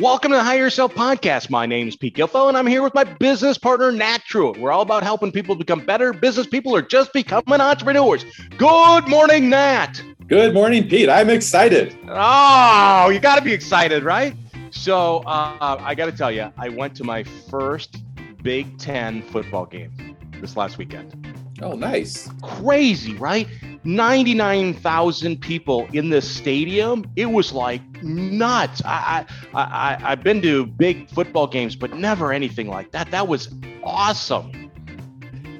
Welcome to the Hire Yourself podcast. My name is Pete Gilfo, and I'm here with my business partner, Nat True. We're all about helping people become better business people or just becoming entrepreneurs. Good morning, Nat. Good morning, Pete. I'm excited. Oh, you got to be excited, right? So, uh, I got to tell you, I went to my first Big Ten football game this last weekend. Oh, nice. Crazy, right? 99,000 people in this stadium. It was like nuts. I, I, I, I've been to big football games, but never anything like that. That was awesome.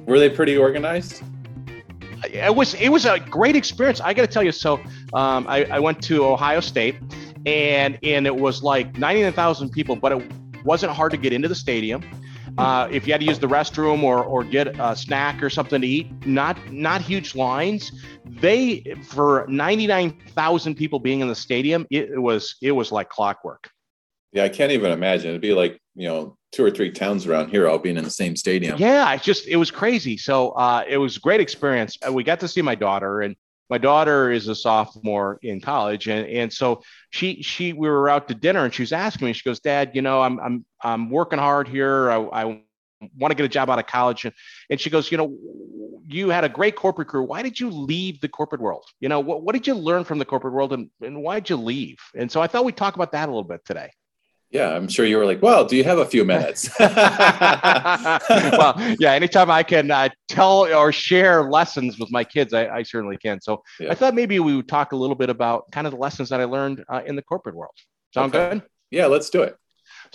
Were they pretty organized? It was it was a great experience. I got to tell you. So um, I, I went to Ohio State, and and it was like 99,000 people, but it wasn't hard to get into the stadium. Uh, if you had to use the restroom or, or get a snack or something to eat, not not huge lines. They for ninety nine thousand people being in the stadium, it, it was it was like clockwork. Yeah, I can't even imagine. It'd be like you know two or three towns around here all being in the same stadium. Yeah, it's just it was crazy. So uh, it was a great experience. Uh, we got to see my daughter, and my daughter is a sophomore in college and, and so she she we were out to dinner and she was asking me she goes dad you know i'm i'm i'm working hard here. I, I want to get a job out of college. And, and she goes you know you had a great corporate career. Why did you leave the corporate world? You know what, what did you learn from the corporate world and, and why did you leave? And so i thought we'd talk about that a little bit today yeah, I'm sure you were like, well, do you have a few minutes? well, yeah, anytime I can uh, tell or share lessons with my kids, I, I certainly can. So yeah. I thought maybe we would talk a little bit about kind of the lessons that I learned uh, in the corporate world. Sound okay. good? Yeah, let's do it.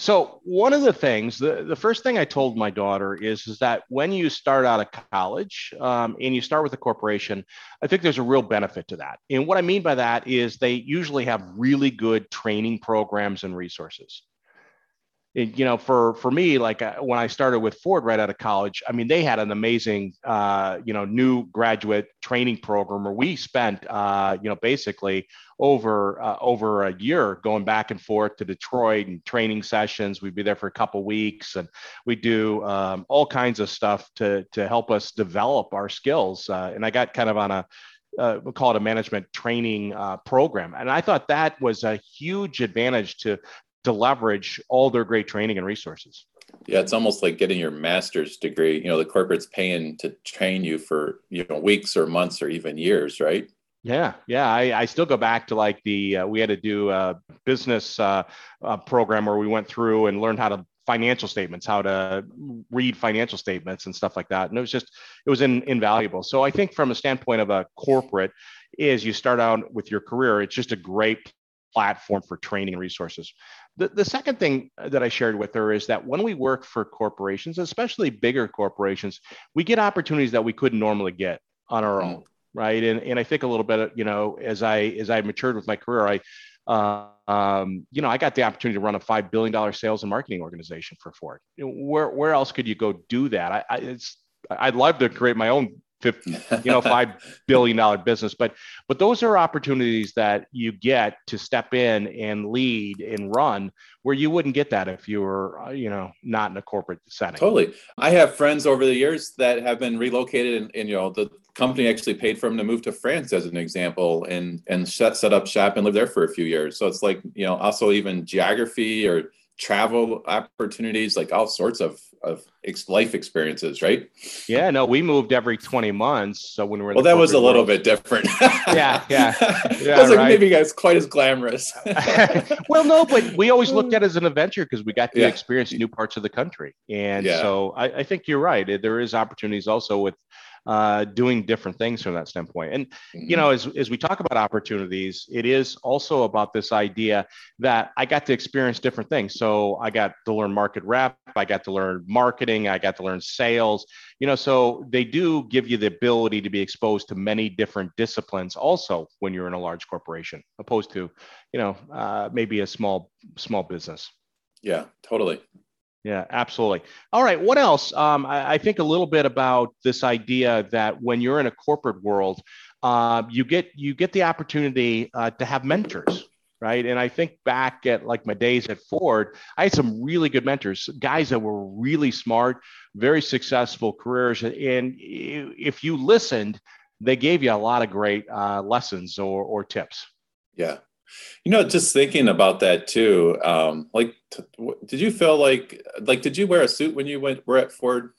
So one of the things, the, the first thing I told my daughter is, is that when you start out of college um, and you start with a corporation, I think there's a real benefit to that. And what I mean by that is they usually have really good training programs and resources you know, for for me, like uh, when I started with Ford right out of college, I mean, they had an amazing, uh, you know, new graduate training program where we spent, uh, you know, basically over uh, over a year going back and forth to Detroit and training sessions. We'd be there for a couple weeks, and we do um, all kinds of stuff to to help us develop our skills. Uh, and I got kind of on a uh, we'll call it a management training uh, program. And I thought that was a huge advantage to to leverage all their great training and resources. Yeah, it's almost like getting your master's degree. You know, the corporate's paying to train you for you know weeks or months or even years, right? Yeah, yeah. I, I still go back to like the uh, we had to do a business uh, uh, program where we went through and learned how to financial statements, how to read financial statements and stuff like that. And it was just it was in, invaluable. So I think from a standpoint of a corporate, is you start out with your career, it's just a great platform for training and resources. The, the second thing that I shared with her is that when we work for corporations, especially bigger corporations, we get opportunities that we couldn't normally get on our own, right? And, and I think a little bit, you know, as I as I matured with my career, I uh, um, you know, I got the opportunity to run a five billion dollar sales and marketing organization for Ford. Where where else could you go do that? I, I it's I'd love to create my own 50, you know, five billion dollar business. But but those are opportunities that you get to step in and lead and run where you wouldn't get that if you were, uh, you know, not in a corporate setting. Totally. I have friends over the years that have been relocated and, and you know, the company actually paid for them to move to France as an example and and set, set up shop and live there for a few years. So it's like, you know, also even geography or travel opportunities, like all sorts of of life experiences, right? Yeah, no, we moved every 20 months. So when we are well, that was a little bit different. yeah, yeah. yeah I was like, right. maybe guys quite as glamorous. well, no, but we always looked at it as an adventure because we got to yeah. experience new parts of the country. And yeah. so I, I, think you're right. There is opportunities also with uh, doing different things from that standpoint. And mm-hmm. you know, as as we talk about opportunities, it is also about this idea that I got to experience different things. So I got to learn market rep, I got to learn marketing, I got to learn sales. You know, so they do give you the ability to be exposed to many different disciplines also when you're in a large corporation, opposed to, you know, uh, maybe a small small business. Yeah, totally. Yeah, absolutely. All right. What else? Um, I, I, think a little bit about this idea that when you're in a corporate world, uh, you get you get the opportunity uh, to have mentors, right? And I think back at like my days at Ford, I had some really good mentors, guys that were really smart, very successful careers, and if you listened, they gave you a lot of great uh, lessons or, or tips. Yeah, You know, just thinking about that too. Um, like, t- did you feel like like did you wear a suit when you went were at Ford?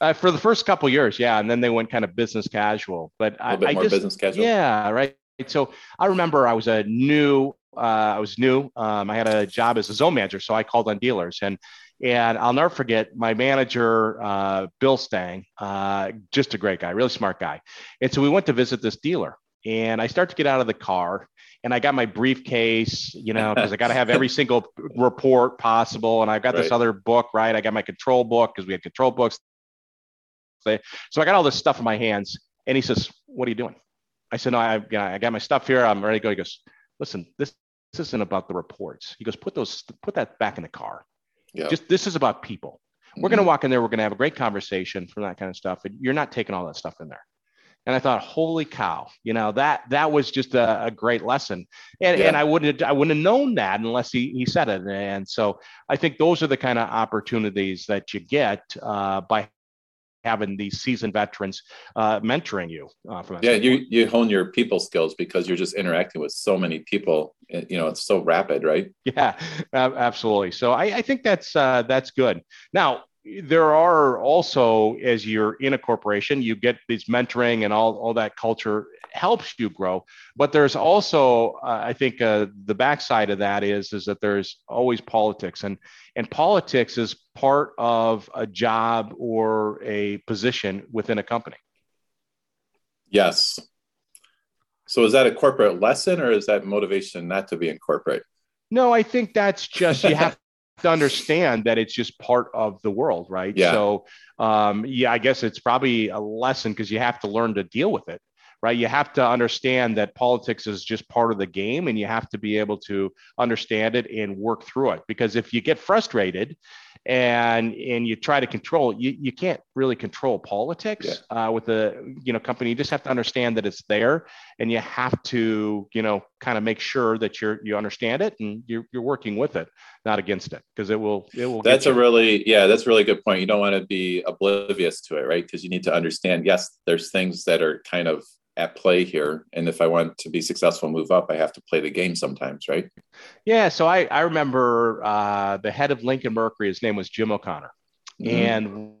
Uh, for the first couple years, yeah, and then they went kind of business casual. But a little bit I, more I just, business casual. yeah, right. So I remember I was a new, uh, I was new. Um, I had a job as a zone manager, so I called on dealers, and and I'll never forget my manager, uh, Bill Stang, uh, just a great guy, really smart guy. And so we went to visit this dealer, and I start to get out of the car, and I got my briefcase, you know, because I got to have every single report possible, and I've got this other book, right? I got my control book because we had control books. So I got all this stuff in my hands, and he says, "What are you doing?" I said, "No, I, you know, I got my stuff here. I'm ready to go." He goes, "Listen, this this isn't about the reports." He goes, "Put those, put that back in the car. Yeah. Just this is about people. We're going to mm-hmm. walk in there. We're going to have a great conversation from that kind of stuff. And you're not taking all that stuff in there." And I thought, "Holy cow!" You know that that was just a, a great lesson. And Yeah. and I wouldn't I wouldn't have known that unless he he said it. And so I think those are the kind of opportunities that you get uh, by having these seasoned veterans uh, mentoring you uh, from yeah, you you hone your people skills because you're just interacting with so many people. eh, You know, it's so rapid, right? Yeah, absolutely. So I, I think that's uh, that's good. Now there are also, as you're in a corporation, you get these mentoring and all all that culture helps you grow. But there's also, uh, I think, uh, the backside of that is is that there's always politics, and and politics is part of a job or a position within a company. Yes. So is that a corporate lesson or is that motivation not to be in corporate? No, I think that's just you have to understand that it's just part of the world, right? Yeah. So, um, yeah, I guess it's probably a lesson because you have to learn to deal with it, right? You have to understand that politics is just part of the game, and you have to be able to understand it and work through it. Because if you get frustrated and and you try to control, you you can't really control politics uh, with a you know company. You just have to understand that it's there, and you have to you know kind of make sure that you're you understand it and you're you're working with it, not against it, because it will it will. That's a really, yeah, that's a really good point. You don't want to be oblivious to it, right? Because you need to understand, yes, there's things that are kind of at play here. And if I want to be successful, move up, I have to play the game sometimes, right? Yeah, so I I remember uh, the head of Lincoln Mercury. His name was Jim O'Connor, Mhm. and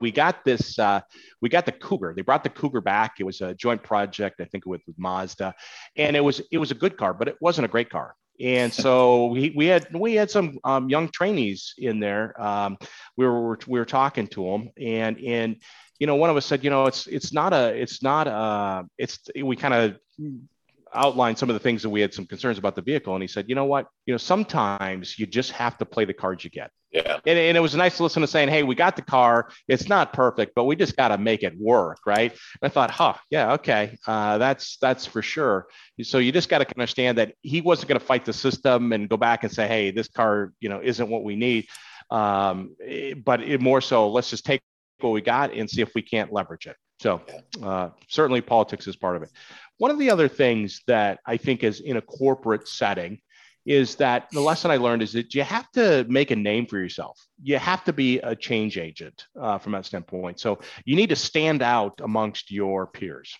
we got this. Uh, we got the Cougar. They brought the Cougar back. It was a joint project, I think, with, with Mazda, and it was it was a good car, but it wasn't a great car. And so we, we had we had some um, young trainees in there. Um, we were we were talking to them, and and you know one of us said, you know, it's it's not a it's not a it's we kind of outlined some of the things that we had some concerns about the vehicle, and he said, you know what, you know, sometimes you just have to play the cards you get. Yeah. And, and it was nice to listen to saying, hey, we got the car. It's not perfect, but we just got to make it work, right? And I thought, huh, yeah, okay, uh, that's that's for sure. So you just got to understand that he wasn't going to fight the system and go back and say, hey, this car, you know, isn't what we need. Um, eh, but it more so, let's just take what we got and see if we can't leverage it. So uh, certainly politics is part of it. One of the other things that I think is in a corporate setting is that the lesson I learned is that you have to make a name for yourself. You have to be a change agent uh, from that standpoint. So you need to stand out amongst your peers.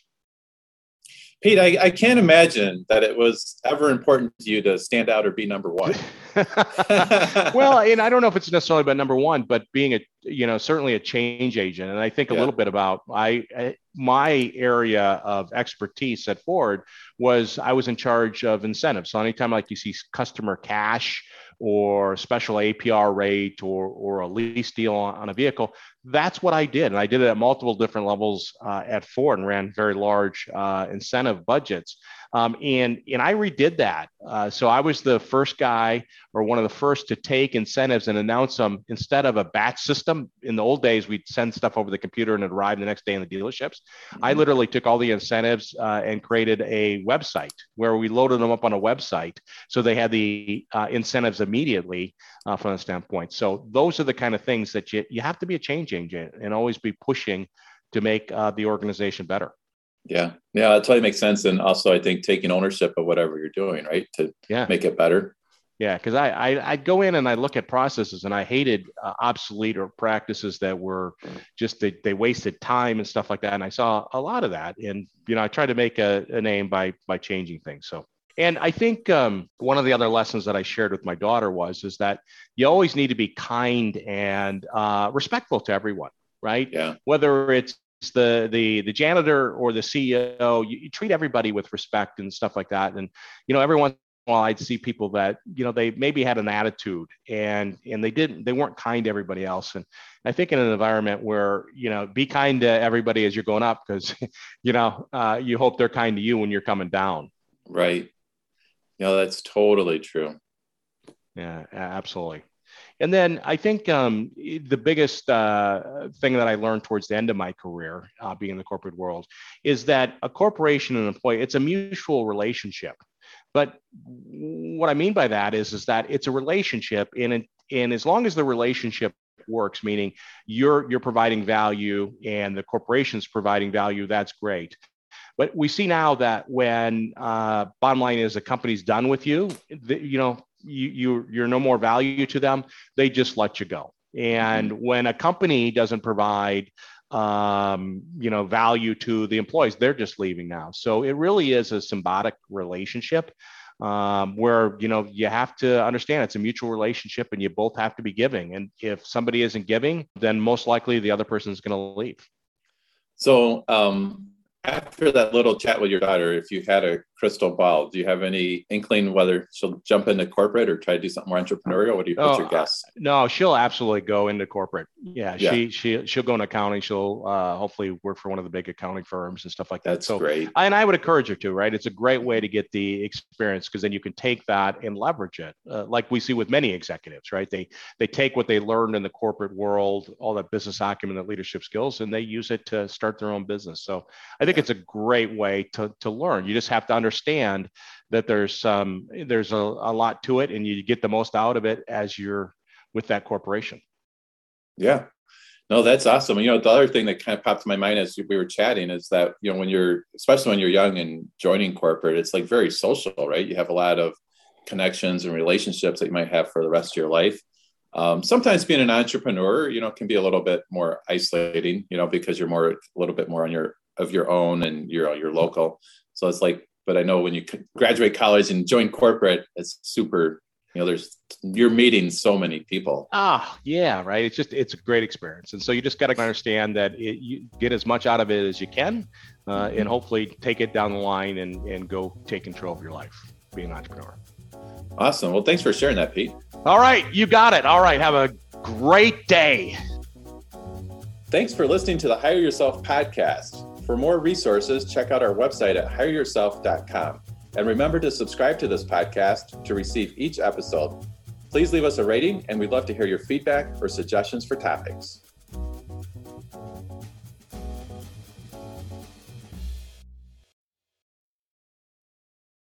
Pete, I, I can't imagine that it was ever important to you to stand out or be number one. well, and I don't know if it's necessarily about number one, but being a you know certainly a change agent, and I think a Yeah. little bit about I, I my area of expertise at Ford was I was in charge of incentives. So anytime like you see customer cash or special APR rate or or a lease deal on, on a vehicle, that's what I did, and I did it at multiple different levels uh, at Ford and ran very large uh, incentive budgets. Um, and and I redid that. Uh, so I was the first guy or one of the first to take incentives and announce them instead of a batch system. In the old days, we'd send stuff over the computer and it arrived the next day in the dealerships. I literally took all the incentives uh, and created a website where we loaded them up on a website so they had the uh, incentives immediately uh, from the standpoint. So those are the kind of things that you you have to be a change agent and always be pushing to make uh, the organization better. Yeah. Yeah. That totally makes sense. And also, I think taking ownership of whatever you're doing, right, to Yeah. make it better. Yeah, because I, I I'd go in and I look at processes and I hated uh, obsolete or practices that were just they, they wasted time and stuff like that. And I saw a lot of that. And you know, I tried to make a, a name by by changing things. So And I think um, one of the other lessons that I shared with my daughter was is that you always need to be kind and uh, respectful to everyone, right? Yeah. Whether it's the the the janitor or the CEO, you, you treat everybody with respect and stuff like that. And you know, every everyone while I'd see people that you know they maybe had an attitude and and they didn't they weren't kind to everybody else and I think in an environment where you know be kind to everybody as you're going up because you know uh, you hope they're kind to you when you're coming down. Right. No, that's totally true. Yeah, absolutely. And then I think um, the biggest uh, thing that I learned towards the end of my career, uh, being in the corporate world, is that a corporation and an employee, it's a mutual relationship. But what I mean by that is, is that it's a relationship, and, and as long as the relationship works, meaning you're you're providing value and the corporation's providing value, that's great. But we see now that when uh, bottom line is a company's done with you, the, you know, you, you you're no more value to them. They just let you go. And mm-hmm. when a company doesn't provide um, you know value to the employees, they're just leaving now. So it really is a symbiotic relationship um, where you know you have to understand it's a mutual relationship and you both have to be giving and if somebody isn't giving then most likely the other person is going to leave so um, after that little chat with your daughter, if you had a crystal ball, do you have any inkling whether she'll jump into corporate or try to do something more entrepreneurial? What do you put oh, your guess? No, she'll absolutely go into corporate. Yeah, yeah. she she she'll go into accounting. She'll uh, hopefully work for one of the big accounting firms and stuff like that. That's so great. And I would encourage her to. Right, it's a great way to get the experience because then you can take that and leverage it, uh, like we see with many executives. Right, they they take what they learned in the corporate world, all that business acumen, that leadership skills, and they use it to start their own business. So I think it's a great way to to learn. You just have to understand understand that there's um, there's a, a lot to it and you get the most out of it as you're with that corporation. Yeah. No, that's awesome. You know, the other thing that kind of popped to my mind as we were chatting is that, you know, when you're, especially when you're young and joining corporate, it's like very social, right? You have a lot of connections and relationships that you might have for the rest of your life. Um, sometimes being an entrepreneur, you know, can be a little bit more isolating, you know, because you're more, a little bit more on your, of your own and you're, you're local. So it's like but I know when you graduate college and join corporate, it's super. You know, there's you're meeting so many people. Ah, yeah, right. It's just it's a great experience, and so you just got to understand that it, you get as much out of it as you can, uh, and mm-hmm. hopefully take it down the line and and go take control of your life, being an entrepreneur. Awesome. Well, thanks for sharing that, Pete. All right, you got it. All right, have a great day. Thanks for listening to the Hire Yourself podcast. For more resources, check out our website at hireyourself.com. And remember to subscribe to this podcast to receive each episode. Please leave us a rating, and we'd love to hear your feedback or suggestions for topics.